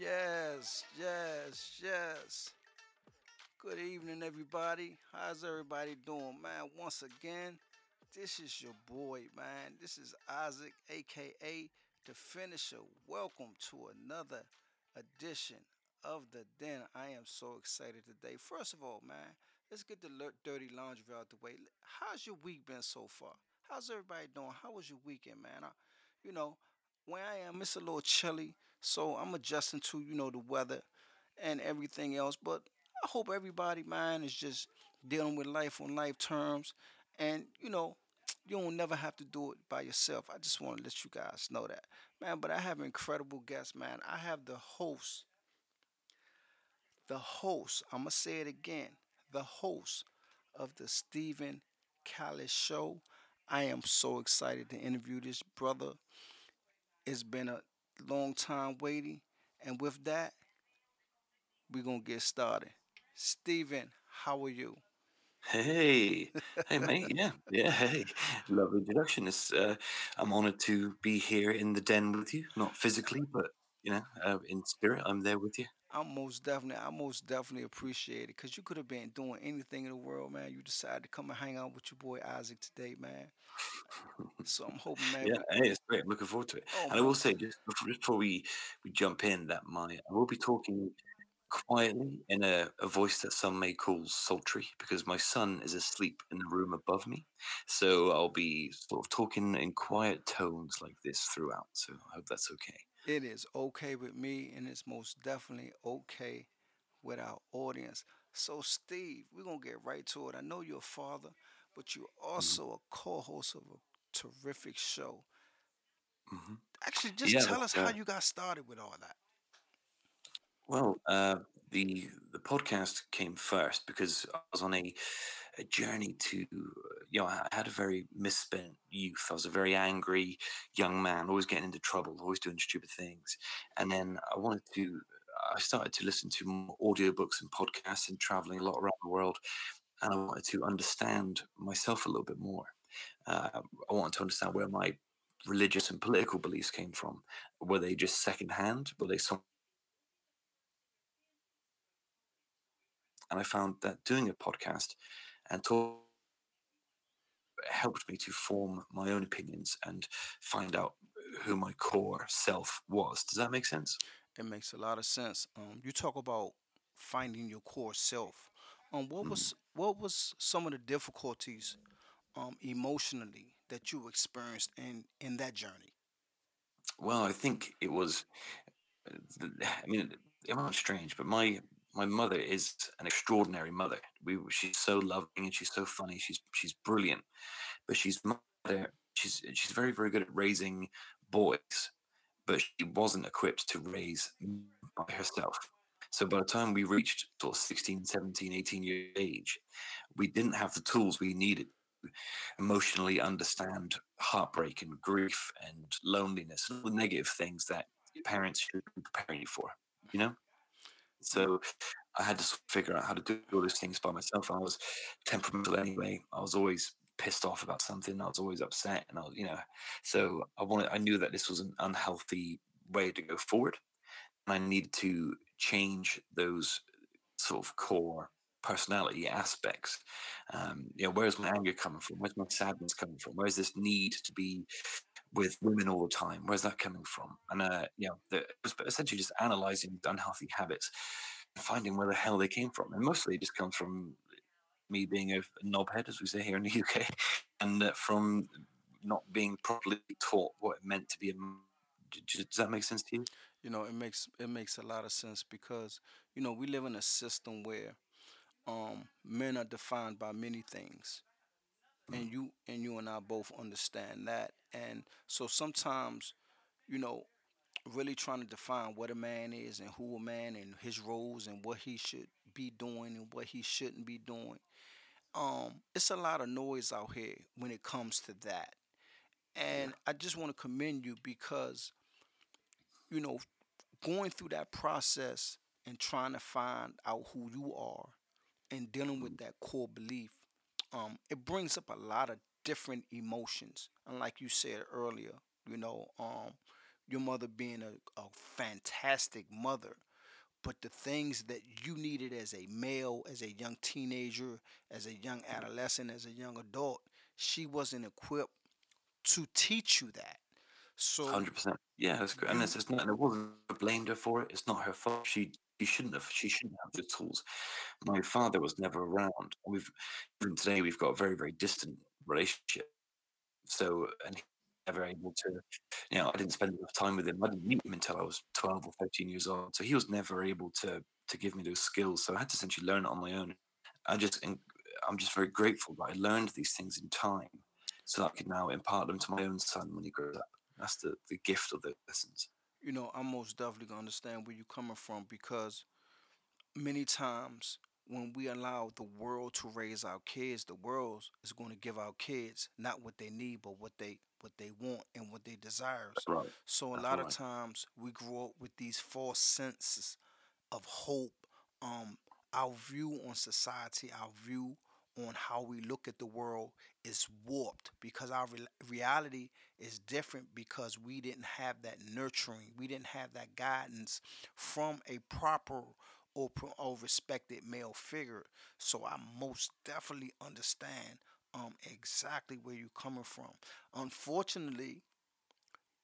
Yes, yes, yes. Good evening, everybody. How's everybody doing, man? Once again, this is your boy, man. This is Isaac, aka The Finisher. Welcome to another edition of The Den. I am so excited today. First of all, man, let's get the dirty laundry out the way. How's your week been so far? How's everybody doing? How was your weekend, man? I, you know, where I am, it's a little chilly, so I'm adjusting to you know the weather and everything else. But I hope everybody, man, is just dealing with life on life terms, and you know you don't never have to do it by yourself. I just want to let you guys know that, man. But I have incredible guests, man. I have the host, the host. I'm gonna say it again, the host of the Stephen Calis Show. I am so excited to interview this brother. It's been a long time waiting. And with that, we're going to get started. Steven, how are you? Hey, hey, mate. Yeah, yeah. Hey, love introduction. It's, uh, I'm honored to be here in the den with you, not physically, but you know, uh, in spirit. I'm there with you. I most definitely, I most definitely appreciate it because you could have been doing anything in the world, man. You decided to come and hang out with your boy Isaac today, man. So I'm hoping, man. Yeah, hey, it's great. I'm looking forward to it. Oh, and I will say, just before, before we we jump in, that my I will be talking quietly in a, a voice that some may call sultry because my son is asleep in the room above me. So I'll be sort of talking in quiet tones like this throughout. So I hope that's okay. It is okay with me, and it's most definitely okay with our audience. So, Steve, we're going to get right to it. I know you're a father, but you're mm-hmm. also mm-hmm. a co host of a terrific show. Mm-hmm. Actually, just yeah, tell us uh, how you got started with all that. Well, uh, the the podcast came first because I was on a, a journey to, you know, I had a very misspent youth. I was a very angry young man, always getting into trouble, always doing stupid things. And then I wanted to, I started to listen to more audiobooks and podcasts and traveling a lot around the world. And I wanted to understand myself a little bit more. Uh, I wanted to understand where my religious and political beliefs came from. Were they just secondhand? Were they some And I found that doing a podcast and talk helped me to form my own opinions and find out who my core self was. Does that make sense? It makes a lot of sense. Um, you talk about finding your core self. Um, what was mm. what was some of the difficulties um, emotionally that you experienced in in that journey? Well, I think it was. I mean, it was strange, but my my mother is an extraordinary mother. We she's so loving and she's so funny. She's she's brilliant, but she's mother. She's she's very very good at raising boys, but she wasn't equipped to raise by herself. So by the time we reached sort of 16, 17, 18 years age, we didn't have the tools we needed to emotionally understand heartbreak and grief and loneliness and all the negative things that parents should be preparing you for, you know? So I had to figure out how to do all those things by myself. I was temperamental anyway. I was always pissed off about something. I was always upset, and I was, you know, so I wanted. I knew that this was an unhealthy way to go forward, and I needed to change those sort of core personality aspects. Um, you know, where's my anger coming from? Where's my sadness coming from? Where's this need to be with women all the time. Where's that coming from? And uh, you know, the, essentially just analyzing unhealthy habits, finding where the hell they came from. And mostly it just comes from me being a knobhead, as we say here in the UK, and uh, from not being properly taught what it meant to be a. Does that make sense to you? You know, it makes it makes a lot of sense because you know we live in a system where um, men are defined by many things and you and you and I both understand that. And so sometimes, you know, really trying to define what a man is and who a man and his roles and what he should be doing and what he shouldn't be doing. Um, it's a lot of noise out here when it comes to that. And I just want to commend you because, you know, going through that process and trying to find out who you are and dealing with that core belief um, it brings up a lot of different emotions. And like you said earlier, you know, um, your mother being a, a fantastic mother, but the things that you needed as a male, as a young teenager, as a young adolescent, as a young adult, she wasn't equipped to teach you that. So Hundred percent. Yeah, that's good. And it's, it's not. And it wasn't. I blamed her for it. It's not her fault. She she shouldn't have. She shouldn't have the tools. My father was never around. We've even today we've got a very very distant relationship. So and never able to. You know, I didn't spend enough time with him. I didn't meet him until I was twelve or thirteen years old. So he was never able to to give me those skills. So I had to essentially learn it on my own. I just I'm just very grateful that I learned these things in time, so that I can now impart them to my own son when he grows up. That's the, the gift of the lessons. You know, I'm most definitely gonna understand where you're coming from because many times when we allow the world to raise our kids, the world is going to give our kids not what they need, but what they what they want and what they desire. Right. So a That's lot of times we grow up with these false senses of hope. Um, our view on society, our view on how we look at the world is warped because our re- reality is different because we didn't have that nurturing, we didn't have that guidance from a proper or, or respected male figure. So I most definitely understand um, exactly where you're coming from. Unfortunately,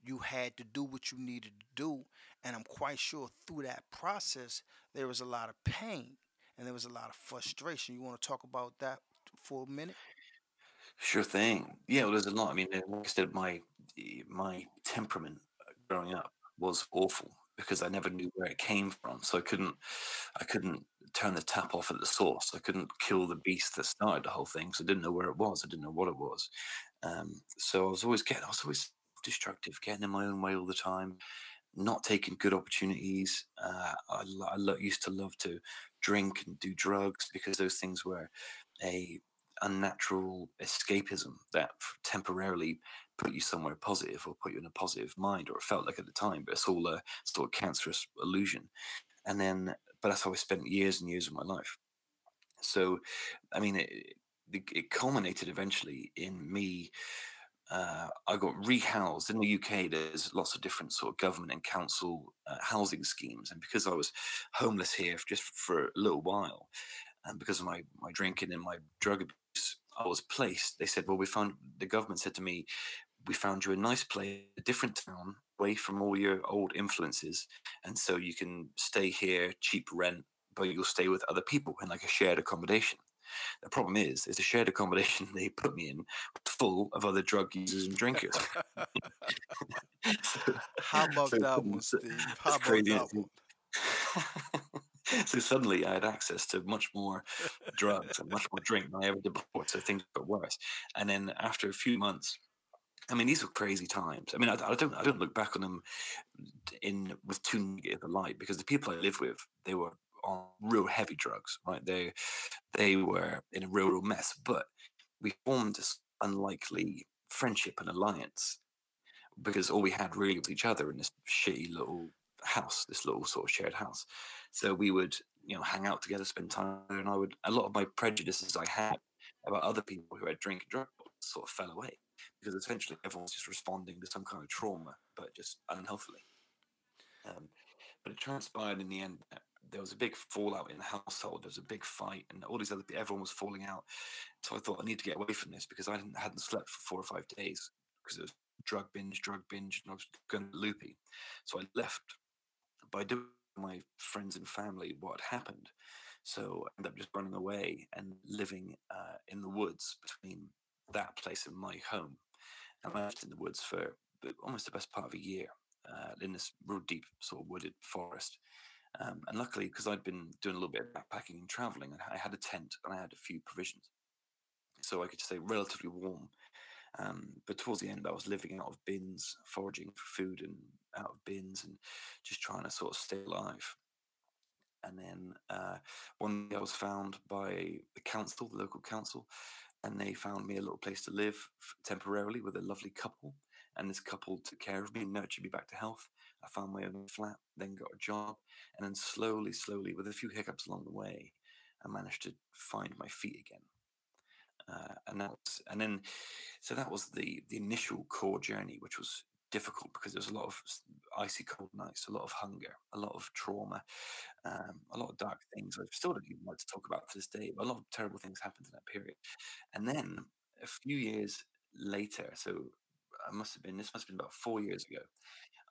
you had to do what you needed to do. And I'm quite sure through that process, there was a lot of pain and there was a lot of frustration. You want to talk about that for a minute? Sure thing. Yeah, well, there's a lot. I mean, like I said, my my temperament uh, growing up was awful because I never knew where it came from. So I couldn't I couldn't turn the tap off at the source. I couldn't kill the beast that started the whole thing. So I didn't know where it was. I didn't know what it was. Um, so I was always getting, I was always destructive, getting in my own way all the time, not taking good opportunities. Uh, I, I used to love to drink and do drugs because those things were a unnatural escapism that temporarily put you somewhere positive or put you in a positive mind, or it felt like at the time, but it's all a sort of cancerous illusion. And then, but that's how I spent years and years of my life. So, I mean, it, it it culminated eventually in me uh, I got rehoused in the UK. There's lots of different sort of government and council uh, housing schemes, and because I was homeless here for just for a little while, and because of my my drinking and my drug abuse, I was placed. They said, "Well, we found." The government said to me, "We found you a nice place, a different town, away from all your old influences, and so you can stay here, cheap rent, but you'll stay with other people in like a shared accommodation." The problem is, is the shared accommodation they put me in was full of other drug users and drinkers. so, How about so, that one, Steve? How about crazy. that one? so suddenly I had access to much more drugs and much more drink than I ever did before. So things got worse. And then after a few months, I mean, these were crazy times. I mean, I, I don't, I don't look back on them in with too negative a light because the people I lived with, they were on real heavy drugs, right? They, they were in a real, real mess. But we formed this unlikely friendship and alliance because all we had really was each other in this shitty little house, this little sort of shared house. So we would, you know, hang out together, spend time, and I would. A lot of my prejudices I had about other people who had drink and drug sort of fell away because essentially everyone's just responding to some kind of trauma, but just unhealthily. Um, but it transpired in the end that there was a big fallout in the household. There was a big fight, and all these other everyone was falling out. So I thought I need to get away from this because I didn't, hadn't slept for four or five days because it was drug binge, drug binge, and I was going loopy. So I left by doing my friends and family what happened. So I ended up just running away and living uh, in the woods between that place and my home. And I lived in the woods for almost the best part of a year uh, in this real deep sort of wooded forest. Um, and luckily, because I'd been doing a little bit of backpacking and traveling, I had a tent and I had a few provisions. So I could stay relatively warm um, but towards the end, I was living out of bins, foraging for food and out of bins, and just trying to sort of stay alive. And then uh, one day I was found by the council, the local council, and they found me a little place to live temporarily with a lovely couple. And this couple took care of me, and nurtured me back to health. I found my own flat, then got a job, and then slowly, slowly, with a few hiccups along the way, I managed to find my feet again uh, and and then so that was the the initial core journey, which was difficult because there was a lot of icy cold nights, a lot of hunger, a lot of trauma, um, a lot of dark things. I still don't even like to talk about to this day, but a lot of terrible things happened in that period. And then a few years later, so I must have been this must have been about four years ago.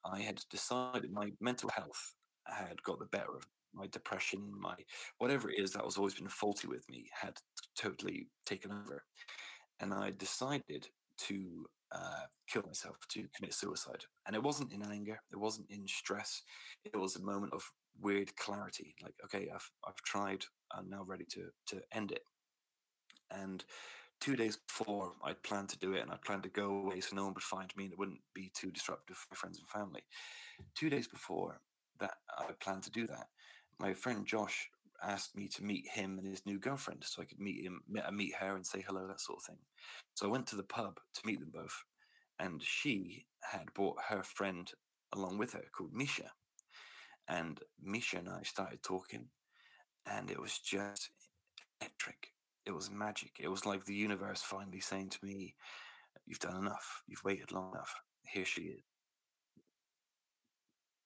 I had decided my mental health had got the better of my depression, my whatever it is that was always been faulty with me had totally taken over, and I decided to uh, kill myself, to commit suicide. And it wasn't in anger, it wasn't in stress. It was a moment of weird clarity. Like, okay, I've I've tried. I'm now ready to to end it. And two days before I'd planned to do it and I'd planned to go away so no one would find me and it wouldn't be too disruptive for my friends and family. Two days before that I planned to do that, my friend Josh asked me to meet him and his new girlfriend so I could meet him, uh, meet her and say hello, that sort of thing. So I went to the pub to meet them both, and she had brought her friend along with her called Misha. And Misha and I started talking, and it was just electric. It was magic. It was like the universe finally saying to me, You've done enough. You've waited long enough. Here she is.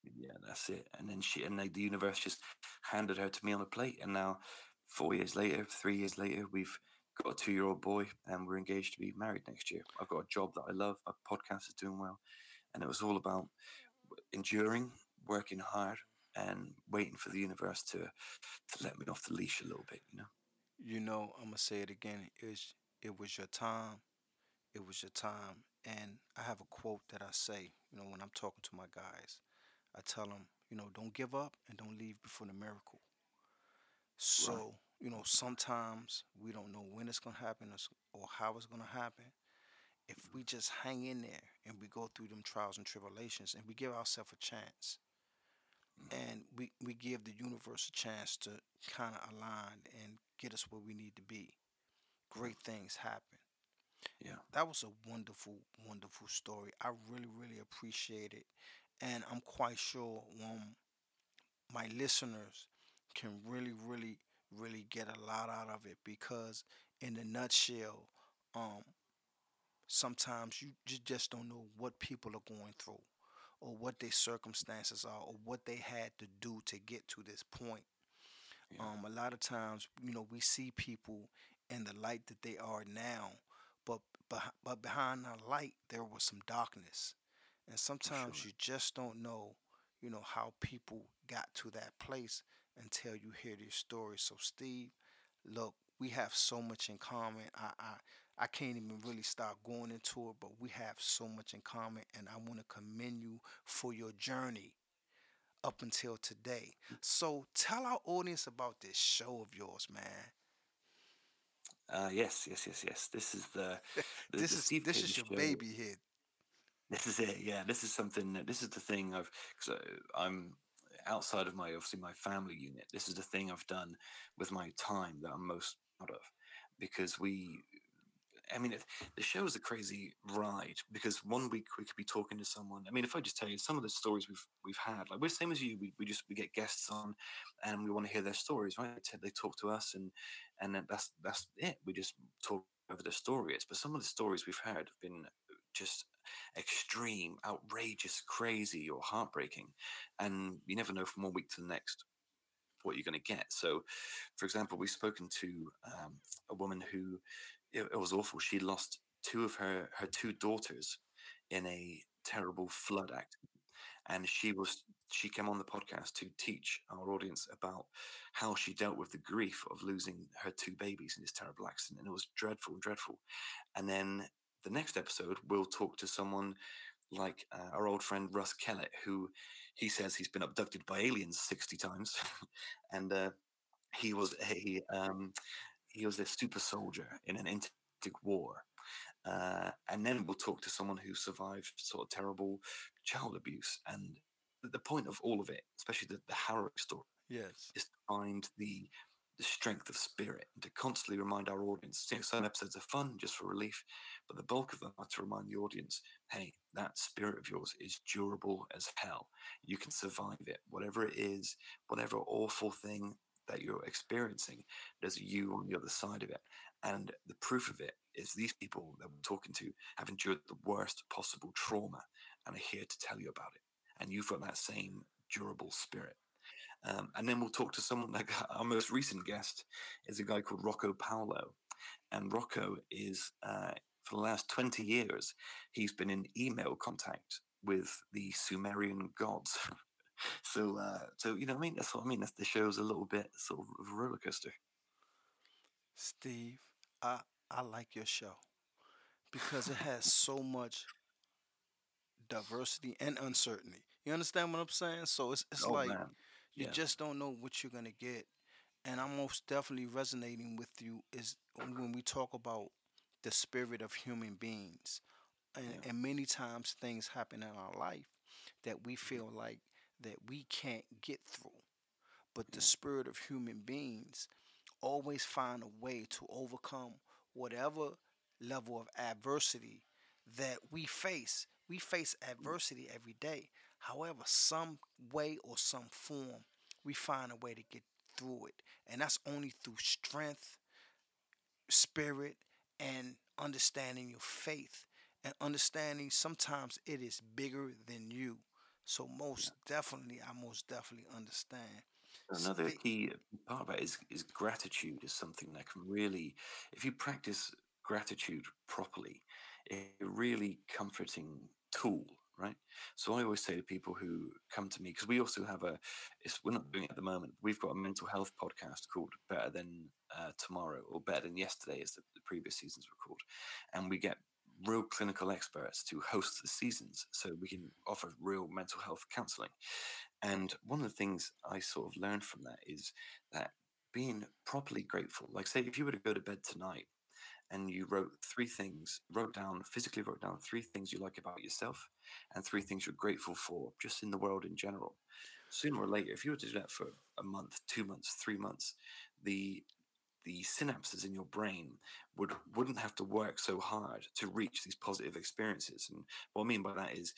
Yeah, that's it. And then she and the universe just handed her to me on a plate. And now, four years later, three years later, we've got a two-year-old boy, and we're engaged to be married next year. I've got a job that I love. My podcast is doing well, and it was all about enduring, working hard, and waiting for the universe to to let me off the leash a little bit. You know. You know, I'm gonna say it again. It's it was your time. It was your time. And I have a quote that I say, you know, when I'm talking to my guys. I tell them, you know, don't give up and don't leave before the miracle. So, right. you know, sometimes we don't know when it's to happen or how it's to happen. If we just hang in there and we go through them trials and tribulations and we give ourselves a chance. And we, we give the universe a chance to kind of align and get us where we need to be, great things happen. Yeah. That was a wonderful, wonderful story. I really, really appreciate it and I'm quite sure um, my listeners can really, really, really get a lot out of it because, in a nutshell, um, sometimes you just don't know what people are going through or what their circumstances are or what they had to do to get to this point. Yeah. Um, a lot of times, you know, we see people in the light that they are now, but but, but behind that light there was some darkness. And sometimes sure. you just don't know, you know, how people got to that place until you hear their stories. So Steve, look, we have so much in common. I I I can't even really start going into it, but we have so much in common and I want to commend you for your journey up until today. So tell our audience about this show of yours, man. Uh, yes, yes, yes, yes. This is the, the this the is this is your show. baby here. This is it. Yeah, this is something. That, this is the thing I've. Cause uh, I'm outside of my obviously my family unit. This is the thing I've done with my time that I'm most proud of, because we. I mean, the show is a crazy ride because one week we could be talking to someone. I mean, if I just tell you some of the stories we've we've had, like we're the same as you. We, we just we get guests on, and we want to hear their stories, right? They talk to us, and and that's that's it. We just talk over the stories. But some of the stories we've heard have been just extreme, outrageous, crazy, or heartbreaking. And you never know from one week to the next what you're going to get. So, for example, we've spoken to um, a woman who it, it was awful. She lost two of her her two daughters in a terrible flood accident and she was she came on the podcast to teach our audience about how she dealt with the grief of losing her two babies in this terrible accident and it was dreadful dreadful and then the next episode, we'll talk to someone like uh, our old friend Russ Kellett, who he says he's been abducted by aliens 60 times. and uh, he was a um, he was a super soldier in an intergalactic war. Uh, and then we'll talk to someone who survived sort of terrible child abuse. And the point of all of it, especially the, the harrowing story, yes, is to find the the strength of spirit and to constantly remind our audience. You know, some episodes are fun just for relief, but the bulk of them are to remind the audience hey, that spirit of yours is durable as hell. You can survive it, whatever it is, whatever awful thing that you're experiencing, there's you on the other side of it. And the proof of it is these people that we're talking to have endured the worst possible trauma and are here to tell you about it. And you've got that same durable spirit. Um, and then we'll talk to someone like our most recent guest is a guy called Rocco Paolo. And Rocco is, uh, for the last 20 years, he's been in email contact with the Sumerian gods. so, uh, so you know, I mean, that's what I mean. That's, the show's a little bit sort of roller coaster. Steve, I I like your show because it has so much diversity and uncertainty. You understand what I'm saying? So it's it's Oh like man, you yeah, just don't know what you're gonna get. And I'm most definitely resonating with you is when we talk about the spirit of human beings. And, yeah, and many times things happen in our life that we feel like that we can't get through. But the spirit of human beings always find a way to overcome whatever level of adversity that we face. We face mm, adversity every day. However, some way or some form, we find a way to get through it. And that's only through strength, spirit, and understanding your faith. And understanding sometimes it is bigger than you. So most definitely, I most definitely understand. Another key part of it is is gratitude is something that can really, if you practice gratitude properly, a really comforting tool, right? So I always say to people who come to me because we also have a, it's we're not doing it at the moment. We've got a mental health podcast called Better Than uh, Tomorrow or Better Than Yesterday, as the, the previous seasons were called, and we get real clinical experts to host the seasons so we can offer real mental health counseling and one of the things I sort of learned from that is that being properly grateful, like say if you were to go to bed tonight and you wrote three things, wrote down, physically wrote down three things you like about yourself and three things you're grateful for just in the world in general. Sooner or later, if you were to do that for a month, two months, three months, the the synapses in your brain would wouldn't have to work so hard to reach these positive experiences. And what I mean by that is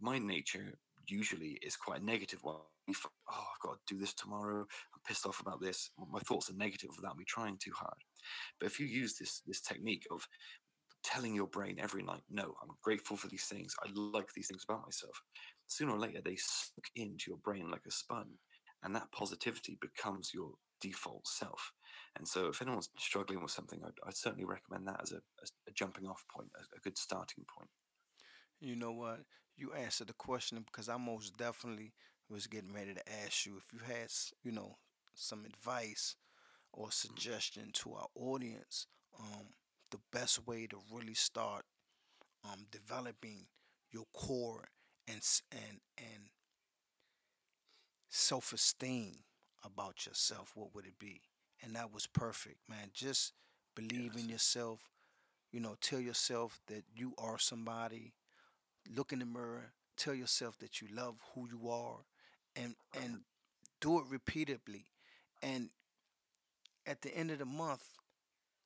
my nature usually is quite a negative one. If, oh, I've got to do this tomorrow. I'm pissed off about this. My thoughts are negative without me trying too hard. But if you use this this technique of telling your brain every night, no, I'm grateful for these things. I like these things about myself. Sooner or later, they soak into your brain like a sponge, and that positivity becomes your default self. And so, if anyone's struggling with something, I'd, I'd certainly recommend that as a, a jumping off point, a, a good starting point. You know what? You answered the question because I most definitely was getting ready to ask you if you had, you know, some advice or suggestion to our audience. Um, the best way to really start um, developing your core and and and self-esteem about yourself, what would it be? And that was perfect, man. Just believe in yourself. You know, tell yourself that you are somebody look in the mirror, tell yourself that you love who you are, and and do it repeatedly. And at the end of the month,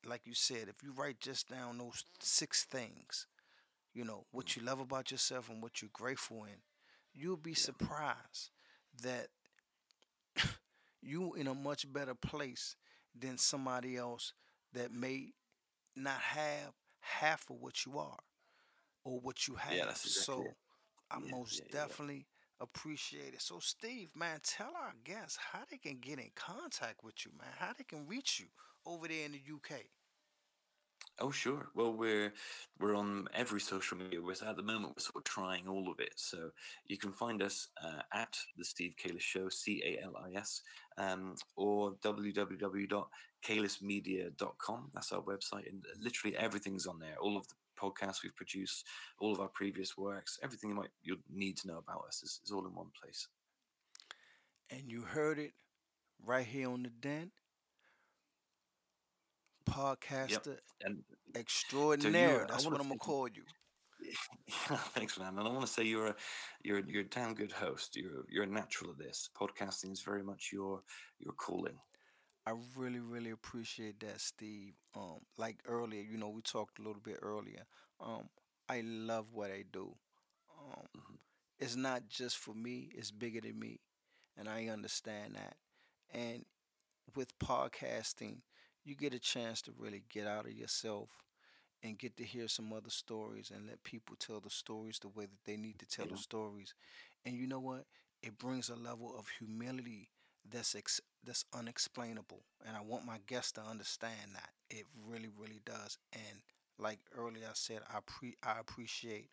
like you said, if you write just down those six things, you know, what Mhm. you love about yourself and what you're grateful in, you'll be Yeah. surprised that you in a much better place than somebody else that may not have half of what you are or what you have. that's exactly So it. I Yeah, most yeah, yeah. definitely appreciate it. So, Steve, man, tell our guests how they can get in contact with you, man. How they can reach you over there in the UK. Oh, sure. Well, we're we're on every social media. We're at the moment we're sort of trying all of it. So you can find us uh, at the Steve Calis Show, C A L I S, um, or www.calismedia.com. That's our website, and literally everything's on there. All of the podcasts we've produced, all of our previous works, everything you might you need to know about us is, is all in one place. And you heard it right here on the Den Yep. podcaster And extraordinaire. That's what I'm gonna call you. Thanks, man. And I want to say you're a you're you're a damn good host. You're you're a natural at this. Podcasting is very much your your calling. I really, really appreciate that, Steve. Um, like earlier, you know, we talked a little bit earlier. Um, I love what I do. Um, hmm it's not just for me; it's bigger than me, and I understand that. And with podcasting, you get a chance to really get out of yourself and get to hear some other stories and let people tell the stories the way that they need to tell Yeah. the stories. And you know what? It brings a level of humility that's ex- that's unexplainable. And I want my guests to understand that. It really, really does. And like earlier I said, I pre I appreciate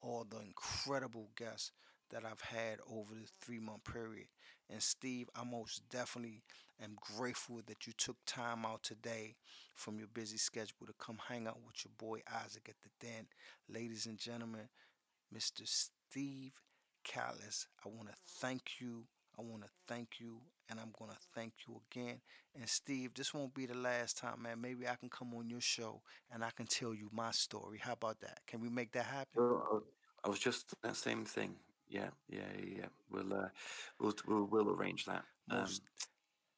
all the incredible guests that I've had over the three month period. And Steve, I most definitely am grateful that you took time out today from your busy schedule to come hang out with your boy Isaac at the den. Ladies and gentlemen, Mr. Steve Calis, I want to thank you. I want to thank you, and I'm going to thank you again. And Steve, this won't be the last time, man. Maybe I can come on your show and I can tell you my story. How about that? Can we make that happen? I- I was just that same thing. Yeah, yeah, yeah. We'll uh, we'll we'll, we'll arrange that. Um,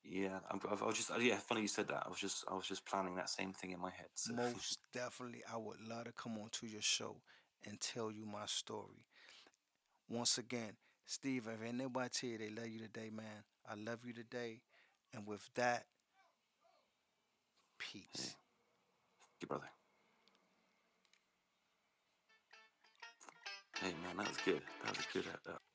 yeah, I was just yeah. Funny you said that. I was just I was just planning that same thing in my head. So. Most definitely, I would love to come on to your show and tell you my story. Once again, Steve, if ain't nobody tell you they love you today, man, I love you today. And with that, peace. you brother. Hey man, that was good. That was good. Uh,